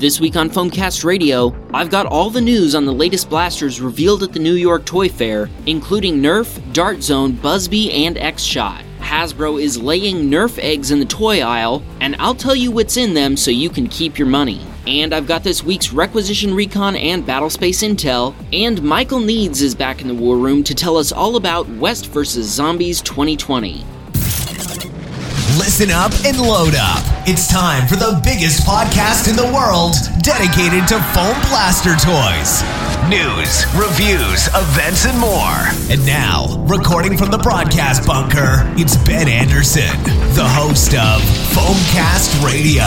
This week on Foamcast Radio, I've got all the news on the latest blasters revealed at the New York Toy Fair, including Nerf, Dart Zone, Buzzbee, and X Shot. Hasbro is laying Nerf eggs in the toy aisle, and I'll tell you what's in them so you can keep your money. And I've got this week's Requisition Recon and Battlespace Intel, and Michael Needs is back in the war room to tell us all about West vs. Zombies 2020. Listen up and load up. It's time for the biggest podcast in the world dedicated to foam blaster toys. News, reviews, events, and more. And now, recording from the broadcast bunker, it's Ben Anderson, the host of Foamcast Radio.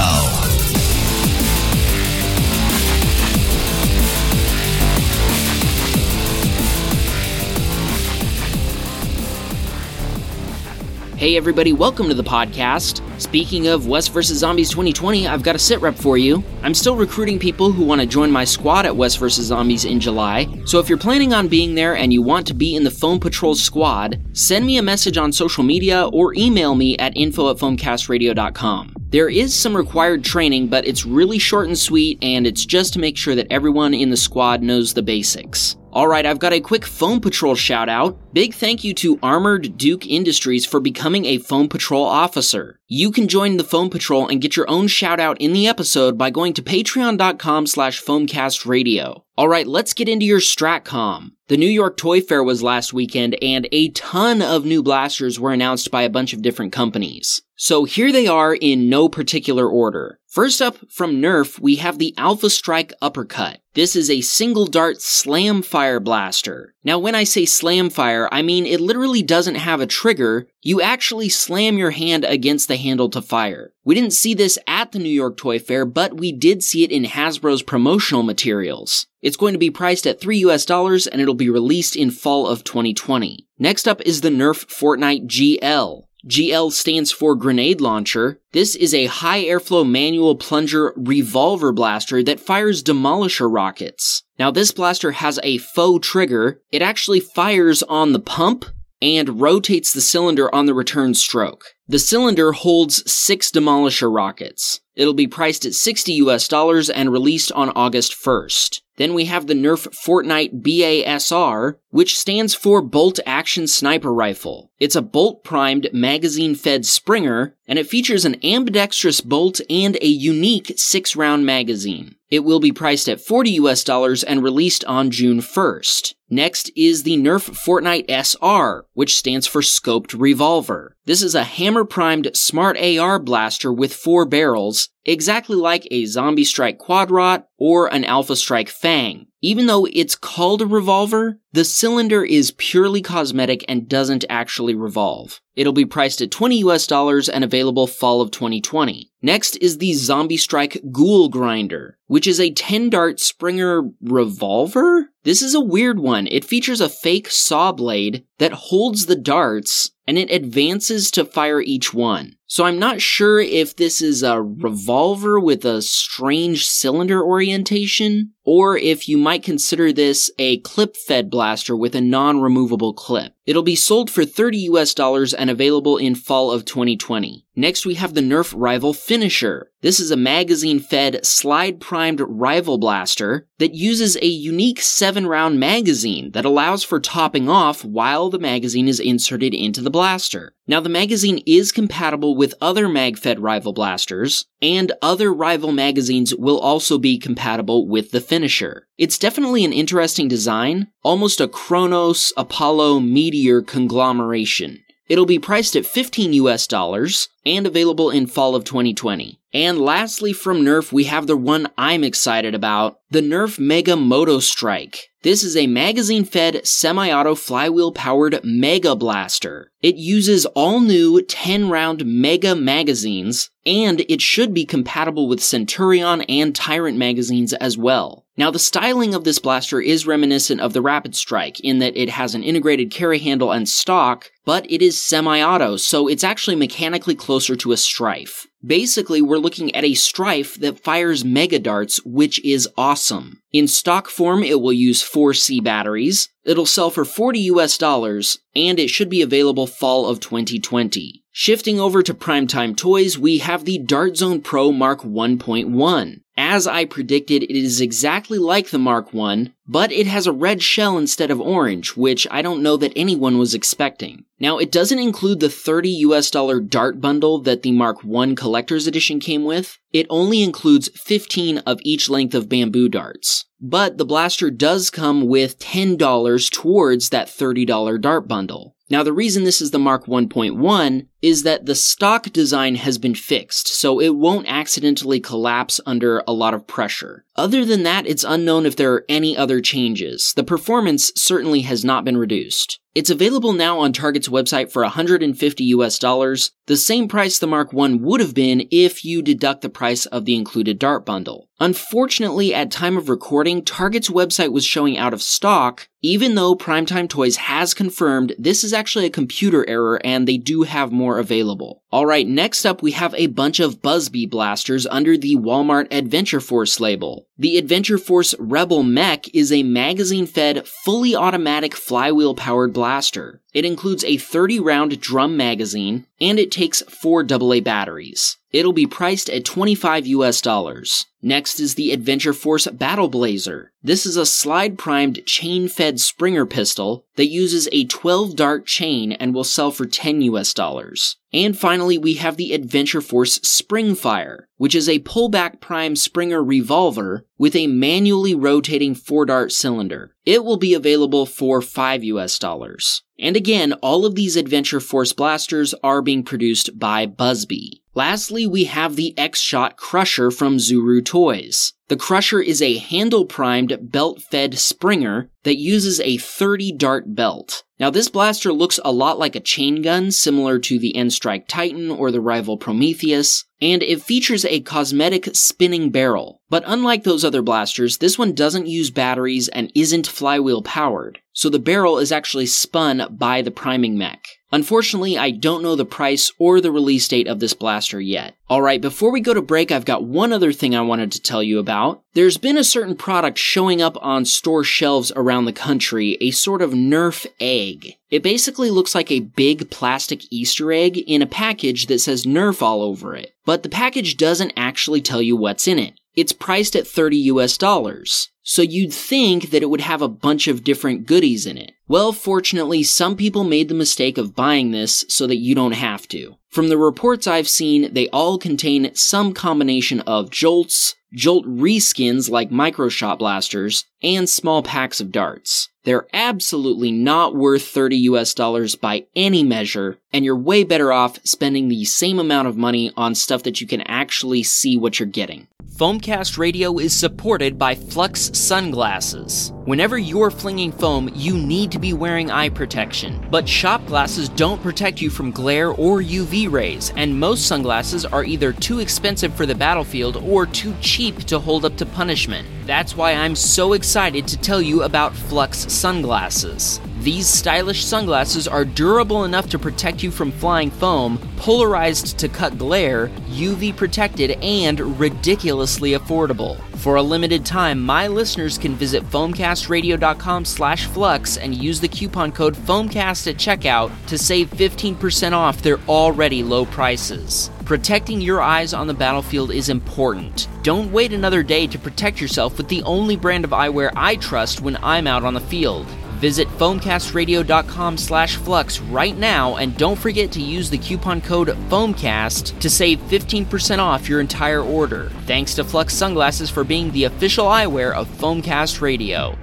Hey everybody, welcome to the podcast. Speaking of West vs. Zombies 2020, I've got a sit rep for you. I'm still recruiting people who want to join my squad at West vs. Zombies in July, so if you're planning on being there and you want to be in the Foam Patrol squad, send me a message on social media or email me at info at foamcastradio.com. There is some required training, but it's really short and sweet, and it's just to make sure that everyone in the squad knows the basics. Alright, I've got a quick Foam Patrol shout out. Big thank you to Armored Duke Industries for becoming a Foam Patrol officer. You can join the Foam Patrol and get your own shout out in the episode by going to patreon.com slash foamcastradio. Alright, let's get into your Stratcom. The New York Toy Fair was last weekend and a ton of new blasters were announced by a bunch of different companies. So here they are in no particular order. First up from Nerf, we have the Alpha Strike Uppercut. This is a single dart slam fire blaster. Now, when I say slam fire, I mean it literally doesn't have a trigger. You actually slam your hand against the handle to fire. We didn't see this at the New York Toy Fair, but we did see it in Hasbro's promotional materials. It's going to be priced at 3 US dollars and it'll be released in fall of 2020. Next up is the Nerf Fortnite GL. GL stands for grenade launcher. This is a high airflow manual plunger revolver blaster that fires demolisher rockets. Now this blaster has a faux trigger. It actually fires on the pump and rotates the cylinder on the return stroke. The cylinder holds six demolisher rockets. It'll be priced at 60 US dollars and released on August 1st. Then we have the Nerf Fortnite BASR, which stands for Bolt Action Sniper Rifle. It's a bolt primed, magazine fed Springer, and it features an ambidextrous bolt and a unique six round magazine. It will be priced at 40 US dollars and released on June 1st. Next is the Nerf Fortnite SR, which stands for Scoped Revolver. This is a hammer primed smart AR blaster with four barrels, exactly like a Zombie Strike Quadrot or an Alpha Strike Fang. Even though it's called a revolver, the cylinder is purely cosmetic and doesn't actually revolve. It'll be priced at 20 US dollars and available fall of 2020. Next is the Zombie Strike Ghoul Grinder, which is a 10 dart Springer revolver? This is a weird one. It features a fake saw blade that holds the darts and it advances to fire each one. So I'm not sure if this is a revolver with a strange cylinder orientation, or if you might consider this a clip fed blaster with a non removable clip. It'll be sold for 30 US dollars and available in fall of 2020. Next, we have the Nerf Rival Finisher. This is a magazine fed, slide primed rival blaster that uses a unique 7 round magazine that allows for topping off while the magazine is inserted into the blaster. Now, the magazine is compatible with other mag-fed rival blasters, and other rival magazines will also be compatible with the finisher. It's definitely an interesting design, almost a Kronos Apollo Meteor conglomeration. It'll be priced at 15 US dollars and available in fall of 2020. And lastly from Nerf, we have the one I'm excited about, the Nerf Mega Motostryke. This is a magazine fed, semi auto flywheel powered Mega Blaster. It uses all new 10 round Mega magazines, and it should be compatible with Centurion and Tyrant magazines as well. Now, the styling of this blaster is reminiscent of the Rapid Strike in that it has an integrated carry handle and stock, but it is semi auto, so it's actually mechanically closer to a Strife. Basically, we're looking at a Strife that fires mega darts, which is awesome. In stock form, it will use 4C batteries. It'll sell for 40 US dollars, and it should be available fall of 2020. Shifting over to Primetime Toys, we have the Dart Zone Pro Mark 1.1. As I predicted, it is exactly like the Mark 1, but it has a red shell instead of orange, which I don't know that anyone was expecting. Now, it doesn't include the 30 US dollar dart bundle that the Mark 1 collector's edition came with. It only includes 15 of each length of bamboo darts. But the blaster does come with $10 towards that $30 dart bundle. Now, the reason this is the Mark 1.1 is that the stock design has been fixed, so it won't accidentally collapse under a lot of pressure. Other than that, it's unknown if there are any other changes. The performance certainly has not been reduced. It's available now on Target's website for 150 US dollars, the same price the Mark 1 would have been if you deduct the price of the included dart bundle. Unfortunately, at time of recording, Target's website was showing out of stock, even though Primetime Toys has confirmed this is actually a computer error and they do have more available. Alright, next up we have a bunch of Buzzbee blasters under the Walmart Adventure Force label. The Adventure Force Rebel Mech is a magazine fed, fully automatic flywheel powered blaster. It includes a 30 round drum magazine, and it takes four AA batteries. It'll be priced at 25 US dollars. Next is the Adventure Force Battle Blazer. This is a slide primed chain fed Springer pistol that uses a 12 dart chain and will sell for 10 US dollars. And finally, we have the Adventure Force Springfire, which is a pullback prime Springer revolver with a manually rotating 4 dart cylinder. It will be available for 5 US dollars. And again, all of these Adventure Force blasters are being produced by Buzzbee. Lastly, we have the X-Shot Crusher from Zuru Toys. The Crusher is a handle primed belt fed Springer that uses a 30 dart belt. Now, this blaster looks a lot like a chain gun, similar to the N-Strike Titan or the rival Prometheus, and it features a cosmetic spinning barrel. But unlike those other blasters, this one doesn't use batteries and isn't flywheel powered, so the barrel is actually spun by the priming mech. Unfortunately, I don't know the price or the release date of this blaster yet. Alright, before we go to break, I've got one other thing I wanted to tell you about. There's been a certain product showing up on store shelves around the country, a sort of Nerf egg. It basically looks like a big plastic Easter egg in a package that says Nerf all over it. But the package doesn't actually tell you what's in it. It's priced at 30 US dollars. So you'd think that it would have a bunch of different goodies in it. Well, fortunately, some people made the mistake of buying this so that you don't have to. From the reports I've seen, they all contain some combination of jolts, jolt reskins like microshot blasters, and small packs of darts. They're absolutely not worth 30 US dollars by any measure, and you're way better off spending the same amount of money on stuff that you can actually see what you're getting. Foamcast Radio is supported by Flux Sunglasses. Whenever you're flinging foam, you need to be wearing eye protection. But shop glasses don't protect you from glare or UV rays, and most sunglasses are either too expensive for the battlefield or too cheap to hold up to punishment. That's why I'm so excited to tell you about Flux Sunglasses. These stylish sunglasses are durable enough to protect you from flying foam, polarized to cut glare, UV protected, and ridiculously affordable. For a limited time, my listeners can visit foamcastradio.com slash flux and use the coupon code FOAMCAST at checkout to save 15% off their already low prices. Protecting your eyes on the battlefield is important. Don't wait another day to protect yourself with the only brand of eyewear I trust when I'm out on the field. Visit foamcastradio.com slash flux right now and don't forget to use the coupon code FOAMCAST to save 15% off your entire order. Thanks to Flux Sunglasses for being the official eyewear of Foamcast Radio.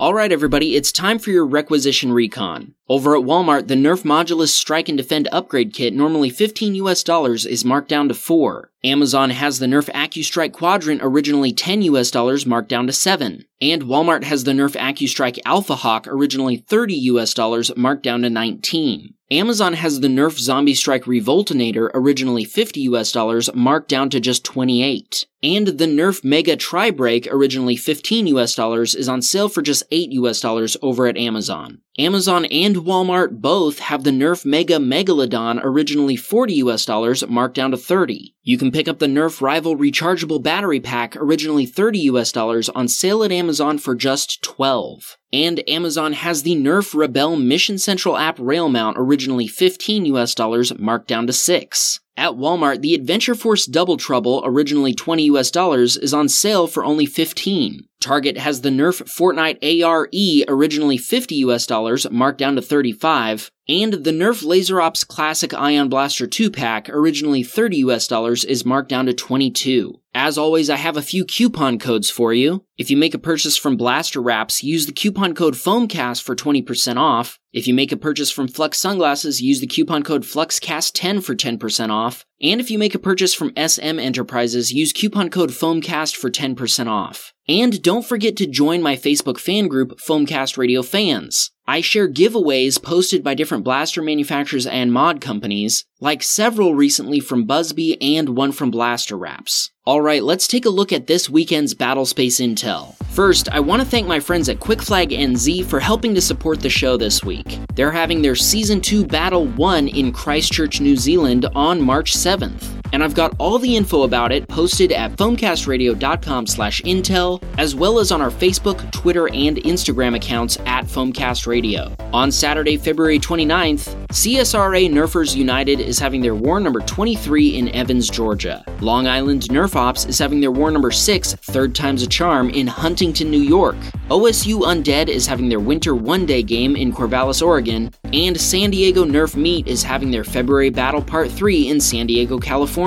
Alright, everybody, it's time for your requisition recon. Over at Walmart, the Nerf Modulus Strike and Defend upgrade kit, normally 15 US dollars, is marked down to 4. Amazon has the Nerf AccuStrike Quadrant, originally 10 US dollars, marked down to 7. And Walmart has the Nerf AccuStrike Alpha Hawk, originally 30 US dollars, marked down to 19. Amazon has the Nerf Zombie Strike Revoltonator, originally 50 US dollars, marked down to just 28. And the Nerf Mega Tri-Break, originally 15 US dollars, is on sale for just 8 US dollars over at Amazon. Amazon and Walmart both have the Nerf Mega Megalodon originally 40 US dollars marked down to 30. You can pick up the Nerf Rival rechargeable battery pack originally 30 US dollars on sale at Amazon for just 12. And Amazon has the Nerf Rebel Mission Central app rail mount originally 15 US dollars marked down to 6. At Walmart, the Adventure Force Double Trouble, originally 20 US dollars, is on sale for only 15. Target has the Nerf Fortnite ARE, originally 50 US dollars, marked down to 35, and the Nerf Laser Ops Classic Ion Blaster 2 pack, originally 30 US dollars, is marked down to 22. As always, I have a few coupon codes for you. If you make a purchase from Blaster Wraps, use the coupon code FOAMCAST for 20% off. If you make a purchase from Flux Sunglasses, use the coupon code FluxCast10 for 10% off. And if you make a purchase from SM Enterprises, use coupon code FOAMCAST for 10% off. And don't forget to join my Facebook fan group, Foamcast Radio Fans. I share giveaways posted by different blaster manufacturers and mod companies, like several recently from Buzzbee and one from Blaster Wraps. Alright, let's take a look at this weekend's Battlespace intel. First, I want to thank my friends at QuickFlag NZ for helping to support the show this week. They're having their Season 2 Battle 1 in Christchurch, New Zealand on March 7th and I've got all the info about it posted at foamcastradio.com slash intel, as well as on our Facebook, Twitter, and Instagram accounts at Foamcast Radio. On Saturday, February 29th, CSRA Nerfers United is having their war number 23 in Evans, Georgia. Long Island Nerf Ops is having their war number 6, third time's a charm, in Huntington, New York. OSU Undead is having their winter one day game in Corvallis, Oregon, and San Diego Nerf Meet is having their February Battle Part 3 in San Diego, California.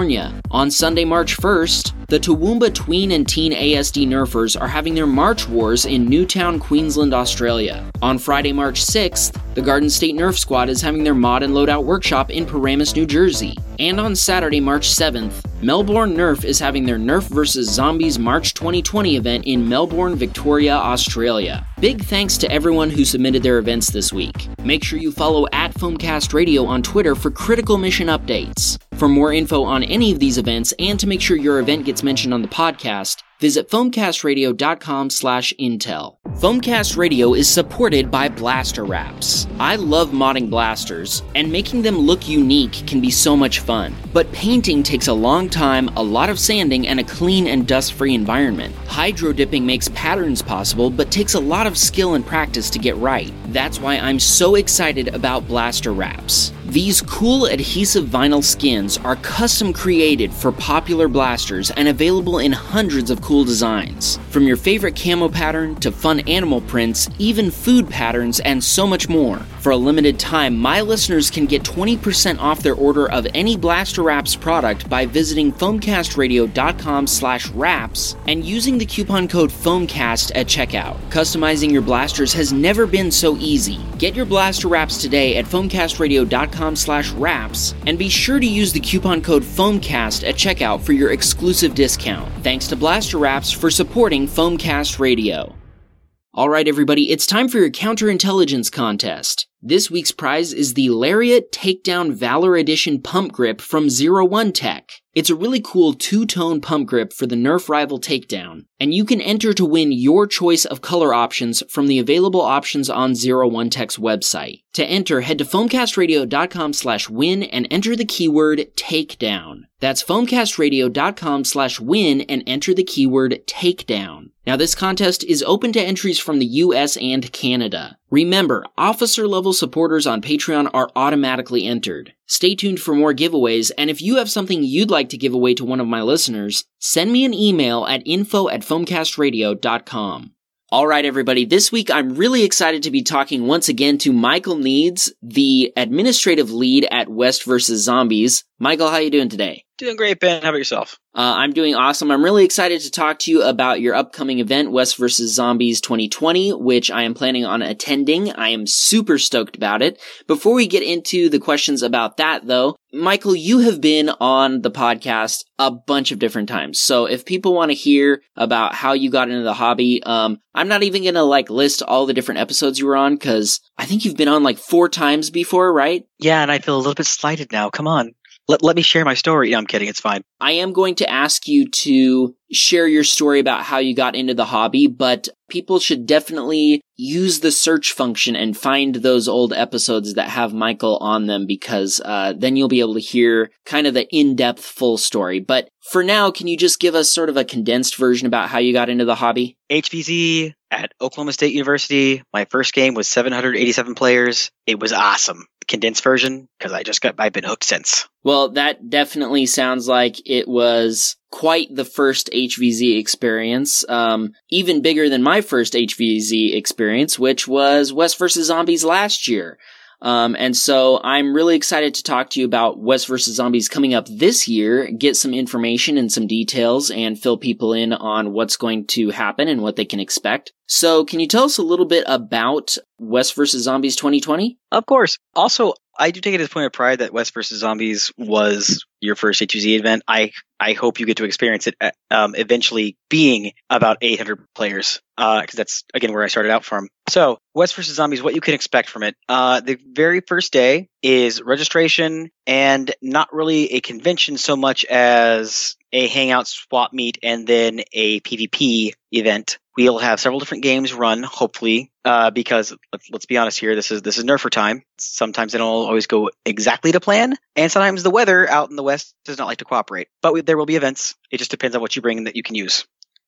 On Sunday, March 1st, the Toowoomba Tween and Teen ASD Nerfers are having their March Wars in Newtown, Queensland, Australia. On Friday, March 6th, the Garden State Nerf Squad is having their Mod and Loadout Workshop in Paramus, New Jersey. And on Saturday, March 7th, Melbourne Nerf is having their Nerf vs. Zombies March 2020 event in Melbourne, Victoria, Australia. Big thanks to everyone who submitted their events this week. Make sure you follow at Foamcast Radio on Twitter for critical mission updates. For more info on any of these events and to make sure your event gets mentioned on the podcast, visit foamcastradio.com slash intel. Foamcast Radio is supported by Blaster Wraps. I love modding blasters, and making them look unique can be so much fun. But painting takes a long time, a lot of sanding, and a clean and dust-free environment. Hydro dipping makes patterns possible, but takes a lot of skill and practice to get right. That's why I'm so excited about Blaster Wraps. These cool adhesive vinyl skins are custom created for popular blasters and available in hundreds of cool designs. From your favorite camo pattern to fun animal prints, even food patterns, and so much more. For a limited time, my listeners can get 20% off their order of any Blaster Wraps product by visiting foamcastradio.com slash wraps and using the coupon code FOAMCAST at checkout. Customizing your blasters has never been so easy. Get your Blaster Wraps today at foamcastradio.com slash wraps and be sure to use the coupon code FOAMCAST at checkout for your exclusive discount. Thanks to Blaster Wraps for supporting Foamcast Radio. Alright, everybody, it's time for your counterintelligence contest. This week's prize is the Lariat Takedown Valor Edition pump grip from Zero One Tech. It's a really cool two-tone pump grip for the Nerf Rival Takedown, and you can enter to win your choice of color options from the available options on Zero One Tech's website. To enter, head to foamcastradio.com slash win and enter the keyword takedown. That's foamcastradio.com slash win and enter the keyword takedown. Now this contest is open to entries from the US and Canada. Remember, officer level supporters on Patreon are automatically entered. Stay tuned for more giveaways, and if you have something you'd like to give away to one of my listeners, send me an email at info at foamcastradio.com. Alright everybody, this week I'm really excited to be talking once again to Michael Needs, the administrative lead at West vs. Zombies. Michael, how you doing today? Doing great, Ben. How about yourself? Uh, I'm doing awesome. I'm really excited to talk to you about your upcoming event, West vs. Zombies 2020, which I am planning on attending. I am super stoked about it. Before we get into the questions about that, though, Michael, you have been on the podcast a bunch of different times. So if people want to hear about how you got into the hobby, um, I'm not even gonna like list all the different episodes you were on because I think you've been on like four times before, right? Yeah, and I feel a little bit slighted now. Come on. Let, let me share my story. No, I'm kidding. It's fine. I am going to ask you to share your story about how you got into the hobby, but people should definitely use the search function and find those old episodes that have Michael on them because uh, then you'll be able to hear kind of the in-depth full story. But for now, can you just give us sort of a condensed version about how you got into the hobby? HVZ at Oklahoma State University. My first game was 787 players. It was awesome. Condensed version because I just got I've been hooked since. Well, that definitely sounds like it was quite the first HVZ experience, um, even bigger than my first HVZ experience, which was West versus Zombies last year. Um, and so I'm really excited to talk to you about West vs. Zombies coming up this year, get some information and some details and fill people in on what's going to happen and what they can expect. So can you tell us a little bit about West vs. Zombies 2020? Of course. Also, I do take it as a point of pride that West versus Zombies was your first HVZ event. I I hope you get to experience it uh, um, eventually being about 800 players because uh, that's again where I started out from. So West versus Zombies, what you can expect from it. Uh, the very first day is registration and not really a convention so much as a hangout swap meet and then a PvP event. We'll have several different games run, hopefully, uh, because let's, be honest here. This is this is Nerfer time. Sometimes they don't always go exactly to plan, and sometimes the weather out in the west does not like to cooperate. But we, there will be events. It just depends on what you bring that you can use.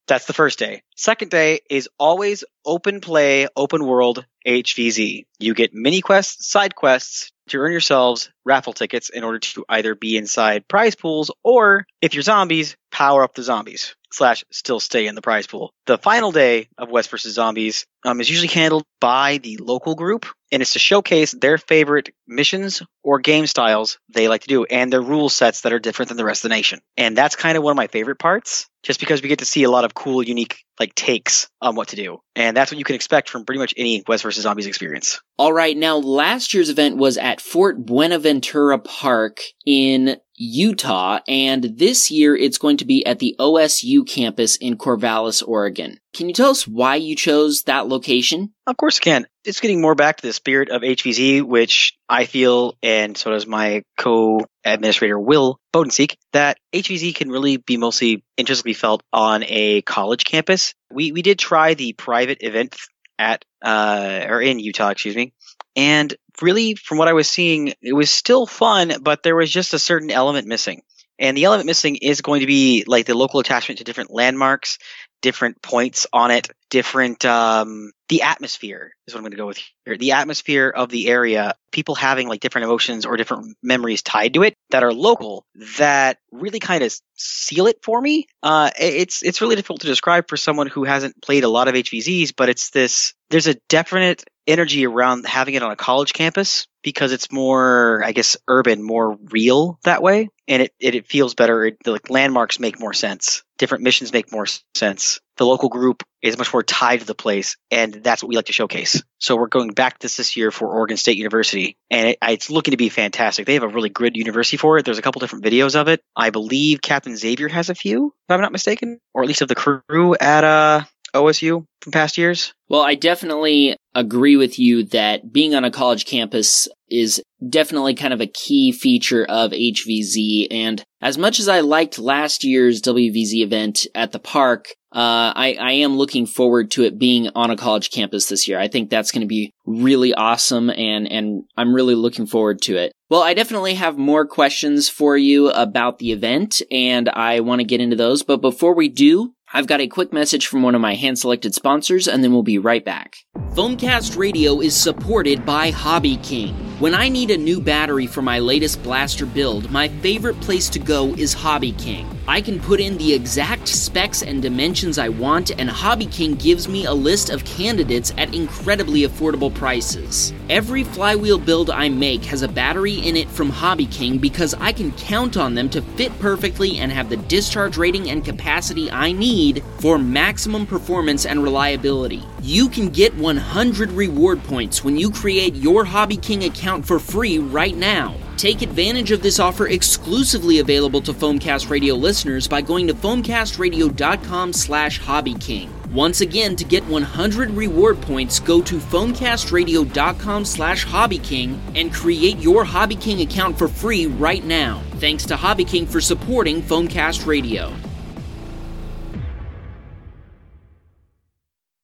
That's the first day. Second day is always open play, open world HVZ. You get mini quests, side quests to earn yourselves raffle tickets in order to either be inside prize pools or, if you're zombies, power up the zombies slash still stay in the prize pool. The final day of West vs. Zombies um, is usually handled by the local group, and it's to showcase their favorite missions or game styles they like to do and their rule sets that are different than the rest of the nation. And that's kind of one of my favorite parts, just because we get to see a lot of cool, unique like takes on what to do. And that's what you can expect from pretty much any West vs. Zombies experience. All right, now last year's event was at Fort Buenaventura Park in Utah, and this year it's going to be at the OSU campus in Corvallis, Oregon. Can you tell us why you chose that location? Of course, I can. It's getting more back to the spirit of HVZ, which I feel, and so does my co-administrator Will Bodenseek, that HVZ can really be mostly intrinsically felt on a college campus. We we did try the private event at uh, or in Utah, excuse me, and really, from what I was seeing, it was still fun, but there was just a certain element missing. And the element missing is going to be like the local attachment to different landmarks, different points on it, different um, the atmosphere is what I'm going to go with here. The atmosphere of the area, people having like different emotions or different memories tied to it that are local that really kind of seal it for me. Uh, it's it's really difficult to describe for someone who hasn't played a lot of HVZs, but it's this. There's a definite energy around having it on a college campus because it's more, I guess, urban, more real that way, and it it, it feels better. It, the like, landmarks make more sense. Different missions make more sense. The local group is much more tied to the place, and that's what we like to showcase. So we're going back this this year for Oregon State University, and it, it's looking to be fantastic. They have a really good university for it. There's a couple different videos of it. I believe Captain Xavier has a few, if I'm not mistaken, or at least of the crew at uh, OSU from past years. Well, I definitely agree with you that being on a college campus is definitely kind of a key feature of HVZ. And as much as I liked last year's WVZ event at the park, uh, I, I am looking forward to it being on a college campus this year. I think that's going to be really awesome and, and I'm really looking forward to it. Well, I definitely have more questions for you about the event and I want to get into those. But before we do, I've got a quick message from one of my hand selected sponsors, and then we'll be right back. Foamcast Radio is supported by Hobby King. When I need a new battery for my latest blaster build, my favorite place to go is Hobby King. I can put in the exact specs and dimensions I want, and Hobby King gives me a list of candidates at incredibly affordable prices. Every flywheel build I make has a battery in it from Hobby King because I can count on them to fit perfectly and have the discharge rating and capacity I need for maximum performance and reliability. You can get 100 reward points when you create your Hobby King account for free right now. Take advantage of this offer exclusively available to Foamcast Radio listeners by going to foamcastradio.com slash hobbyking. Once again, to get 100 reward points, go to foamcastradio.com slash hobbyking and create your Hobby King account for free right now. thanks to Hobby King for supporting Foamcast Radio.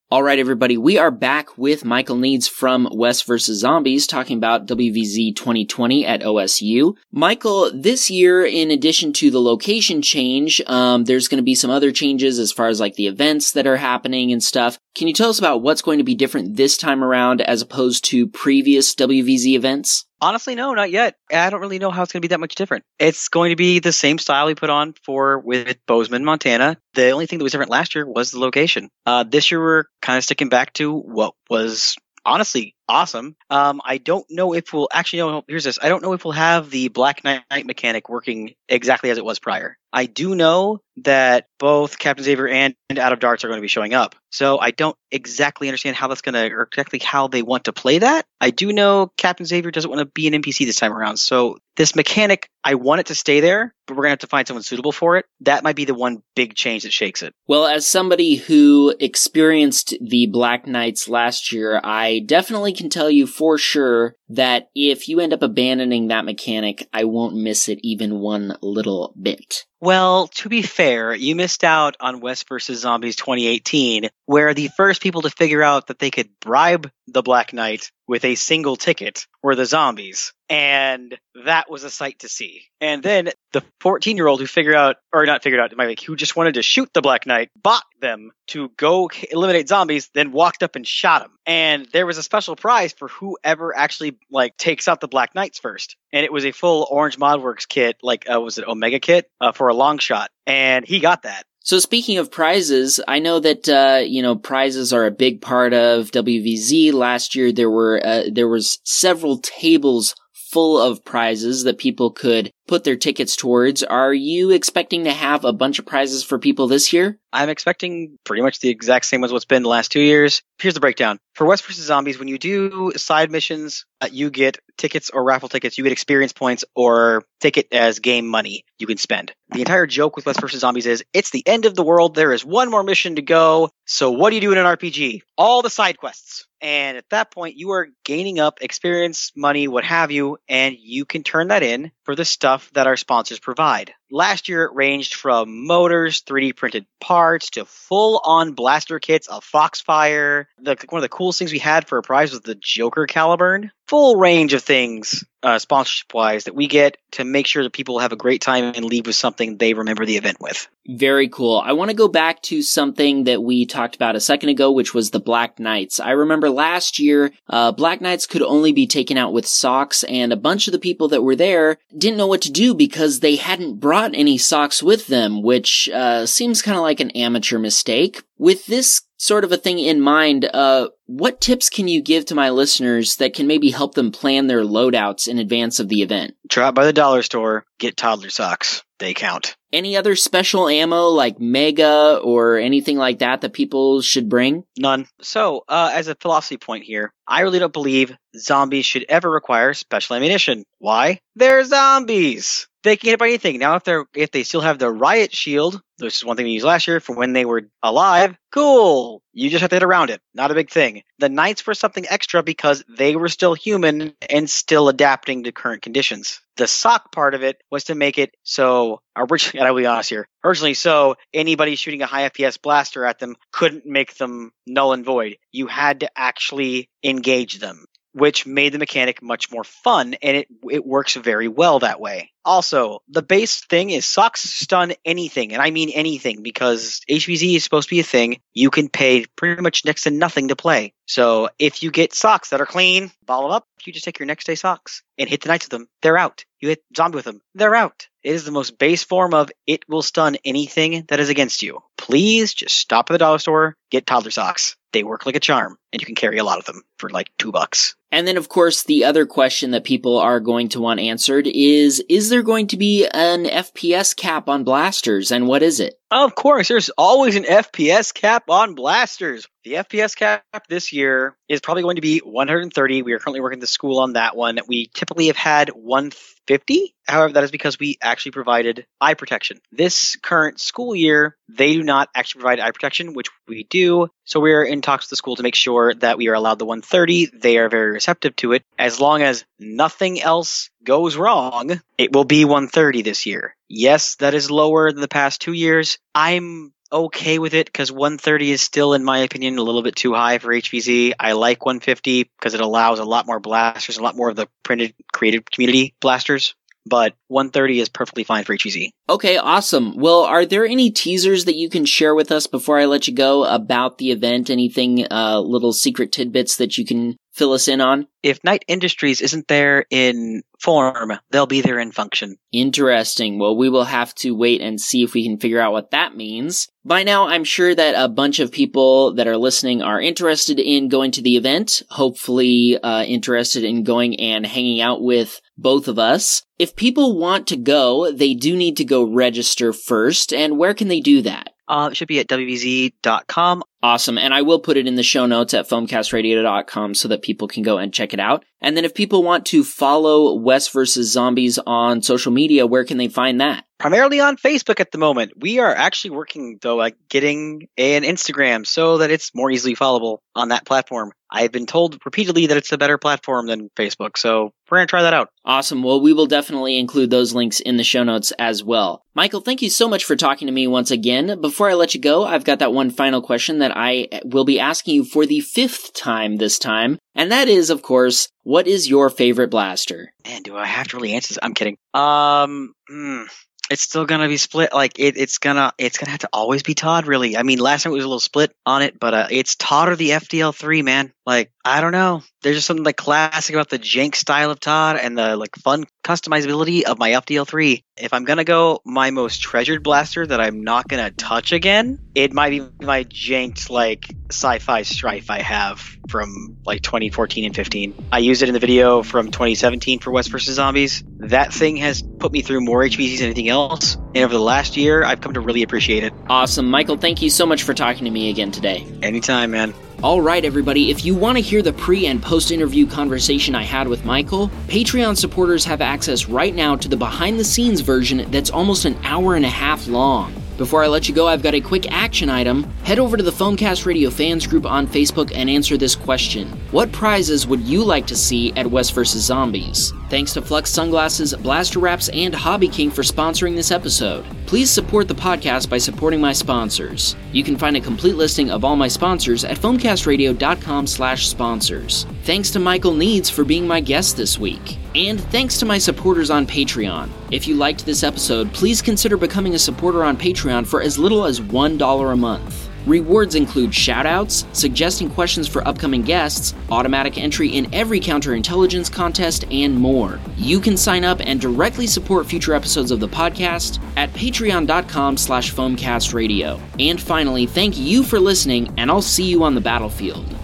All right, everybody, we are back with Michael Needs from West vs. Zombies talking about WVZ 2020 at OSU. Michael, this year, in addition to the location change, um, there's going to be some other changes as far as like the events that are happening and stuff. Can you tell us about what's going to be different this time around as opposed to previous WVZ events? Honestly, no, not yet. I don't really know how it's going to be that much different. It's going to be the same style we put on for with Bozeman, Montana. The only thing that was different last year was the location. Uh, this year we're kind of sticking back to what was honestly awesome. Um, I don't know if we'll actually no. Here's this. I don't know if we'll have the Black Knight mechanic working exactly as it was prior. I do know that both Captain Xavier and, and Out of Darts are going to be showing up. So I don't exactly understand how that's going to, or exactly how they want to play that. I do know Captain Xavier doesn't want to be an NPC this time around. So this mechanic, I want it to stay there, but we're going to have to find someone suitable for it. That might be the one big change that shakes it. Well, as somebody who experienced the Black Knights last year, I definitely can tell you for sure that if you end up abandoning that mechanic, I won't miss it even one little bit. Well, to be fair, you missed out on West vs. Zombies 2018, where the first people to figure out that they could bribe the Black Knight with a single ticket were the zombies. And that was a sight to see. And then the 14 year old who figured out, or not figured out, like, who just wanted to shoot the Black Knight, bought them to go eliminate zombies, then walked up and shot him. And there was a special prize for whoever actually, like, takes out the Black Knights first. And it was a full Orange Modworks kit, like, uh, was it Omega kit, uh, for a long shot. And he got that. So speaking of prizes, I know that uh, you know prizes are a big part of WVZ. Last year there were uh, there was several tables full of prizes that people could put their tickets towards. Are you expecting to have a bunch of prizes for people this year? I'm expecting pretty much the exact same as what's been the last two years. Here's the breakdown. For West vs. Zombies, when you do side missions, uh, you get tickets or raffle tickets, you get experience points or ticket as game money you can spend. The entire joke with West vs. Zombies is it's the end of the world. There is one more mission to go. So what do you do in an RPG? All the side quests. And at that point, you are gaining up experience, money, what have you, and you can turn that in for the stuff that our sponsors provide. Last year, it ranged from motors, 3D printed parts, to full on blaster kits, a Foxfire. The, one of the coolest things we had for a prize was the Joker Caliburn. Full range of things, uh, sponsorship wise, that we get to make sure that people have a great time and leave with something they remember the event with. Very cool. I want to go back to something that we talked about a second ago, which was the Black Knights. I remember last year, uh, Black Knights could only be taken out with socks, and a bunch of the people that were there didn't know what to do because they hadn't brought any socks with them, which uh, seems kind of like an amateur mistake. With this sort of a thing in mind, uh, what tips can you give to my listeners that can maybe help them plan their loadouts in advance of the event? Drop by the dollar store, get toddler socks. They count. Any other special ammo like Mega or anything like that that people should bring? None. So, uh, as a philosophy point here, I really don't believe zombies should ever require special ammunition. Why? They're zombies. They can hit by anything. Now, if they're if they still have the riot shield, which is one thing we used last year for when they were alive, cool. You just have to hit around it. Not a big thing. The knights were something extra because they were still human and still adapting to current conditions. The sock part of it was to make it so uh, originally, I'll be honest here. Originally, so anybody shooting a high FPS blaster at them couldn't make them null and void. You had to actually engage them which made the mechanic much more fun and it it works very well that way. Also, the base thing is socks stun anything, and I mean anything because HVZ is supposed to be a thing. You can pay pretty much next to nothing to play. So if you get socks that are clean, ball them up, you just take your next day socks and hit the knights with them. They're out. You hit zombie with them. They're out. It is the most base form of it will stun anything that is against you. Please just stop at the dollar store, get toddler socks. They work like a charm, and you can carry a lot of them for like two bucks. And then, of course, the other question that people are going to want answered is, is there going to be an FPS cap on blasters, and what is it? Of course, there's always an FPS cap on blasters. The FPS cap this year is probably going to be 130. We are currently working with the school on that one. We typically have had 150. However, that is because we actually provided eye protection. This current school year, they do not actually provide eye protection, which we do. So we're in talks with the school to make sure that we are allowed the 130. They are very receptive to it. As long as nothing else goes wrong, it will be 130 this year. Yes, that is lower than the past two years. I'm okay with it because 130 is still, in my opinion, a little bit too high for HVZ. I like 150 because it allows a lot more blasters, a lot more of the printed creative community blasters. But 130 is perfectly fine for HVZ. Okay, awesome. Well, are there any teasers that you can share with us before I let you go about the event? Anything, uh, little secret tidbits that you can fill us in on? If Knight Industries isn't there in form, they'll be there in function. Interesting. Well, we will have to wait and see if we can figure out what that means. By now, I'm sure that a bunch of people that are listening are interested in going to the event, hopefully uh, interested in going and hanging out with both of us. If people want to go, they do need to go register first, and where can they do that? Uh, it should be at wvz.com. Awesome. And I will put it in the show notes at foamcastradio.com so that people can go and check it out. And then if people want to follow West versus Zombies on social media, where can they find that? Primarily on Facebook at the moment. We are actually working though at getting an Instagram so that it's more easily followable on that platform. I've been told repeatedly that it's a better platform than Facebook, so we're going to try that out. Awesome. Well, we will definitely include those links in the show notes as well. Michael, thank you so much for talking to me once again. Before I let you go, I've got that one final question that I will be asking you for the fifth time this time. And that is, of course, what is your favorite blaster? Man, do I have to really answer this? I'm kidding. Um, hmm it's still gonna be split. Like it, it's gonna it's gonna have to always be Todd. Really, I mean, last time it was a little split on it, but uh, it's Todd or the FDL three, man. Like I don't know. There's just something like classic about the jank style of Todd and the like fun customizability of my FDL three. If I'm gonna go my most treasured blaster that I'm not gonna touch again, it might be my janked like sci-fi strife I have from like 2014 and 15. I used it in the video from 2017 for West vs Zombies. That thing has put me through more HVZs than anything else, and over the last year, I've come to really appreciate it. Awesome, Michael. Thank you so much for talking to me again today. Anytime, man. All right, everybody, if you want to hear the pre and post interview conversation I had with Michael, Patreon supporters have access right now to the behind the scenes version that's almost an hour and a half long. Before I let you go, I've got a quick action item. Head over to the Foamcast Radio fans group on Facebook and answer this question What prizes would you like to see at West vs. Zombies? Thanks to Flux Sunglasses, Blaster Wraps, and Hobby King for sponsoring this episode. Please support the podcast by supporting my sponsors. You can find a complete listing of all my sponsors at foamcastradio.com slash sponsors. Thanks to Michael Needs for being my guest this week. And thanks to my supporters on Patreon. If you liked this episode, please consider becoming a supporter on Patreon for as little as $1 a month. Rewards include shoutouts, suggesting questions for upcoming guests, automatic entry in every counterintelligence contest, and more. You can sign up and directly support future episodes of the podcast at patreon.com slash foamcastradio. And finally, thank you for listening, and I'll see you on the battlefield.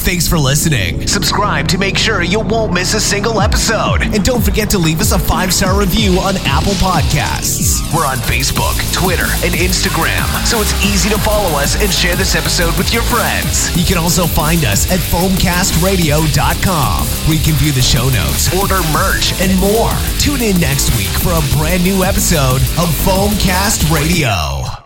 Thanks for listening. Subscribe to make sure you won't miss a single episode. And don't forget to leave us a five star review on Apple Podcasts. We're on Facebook, Twitter, and Instagram, so it's easy to follow us and share this episode with your friends. You can also find us at foamcastradio.com, where you can view the show notes, order merch, and more. Tune in next week for a brand new episode of Foamcast Radio.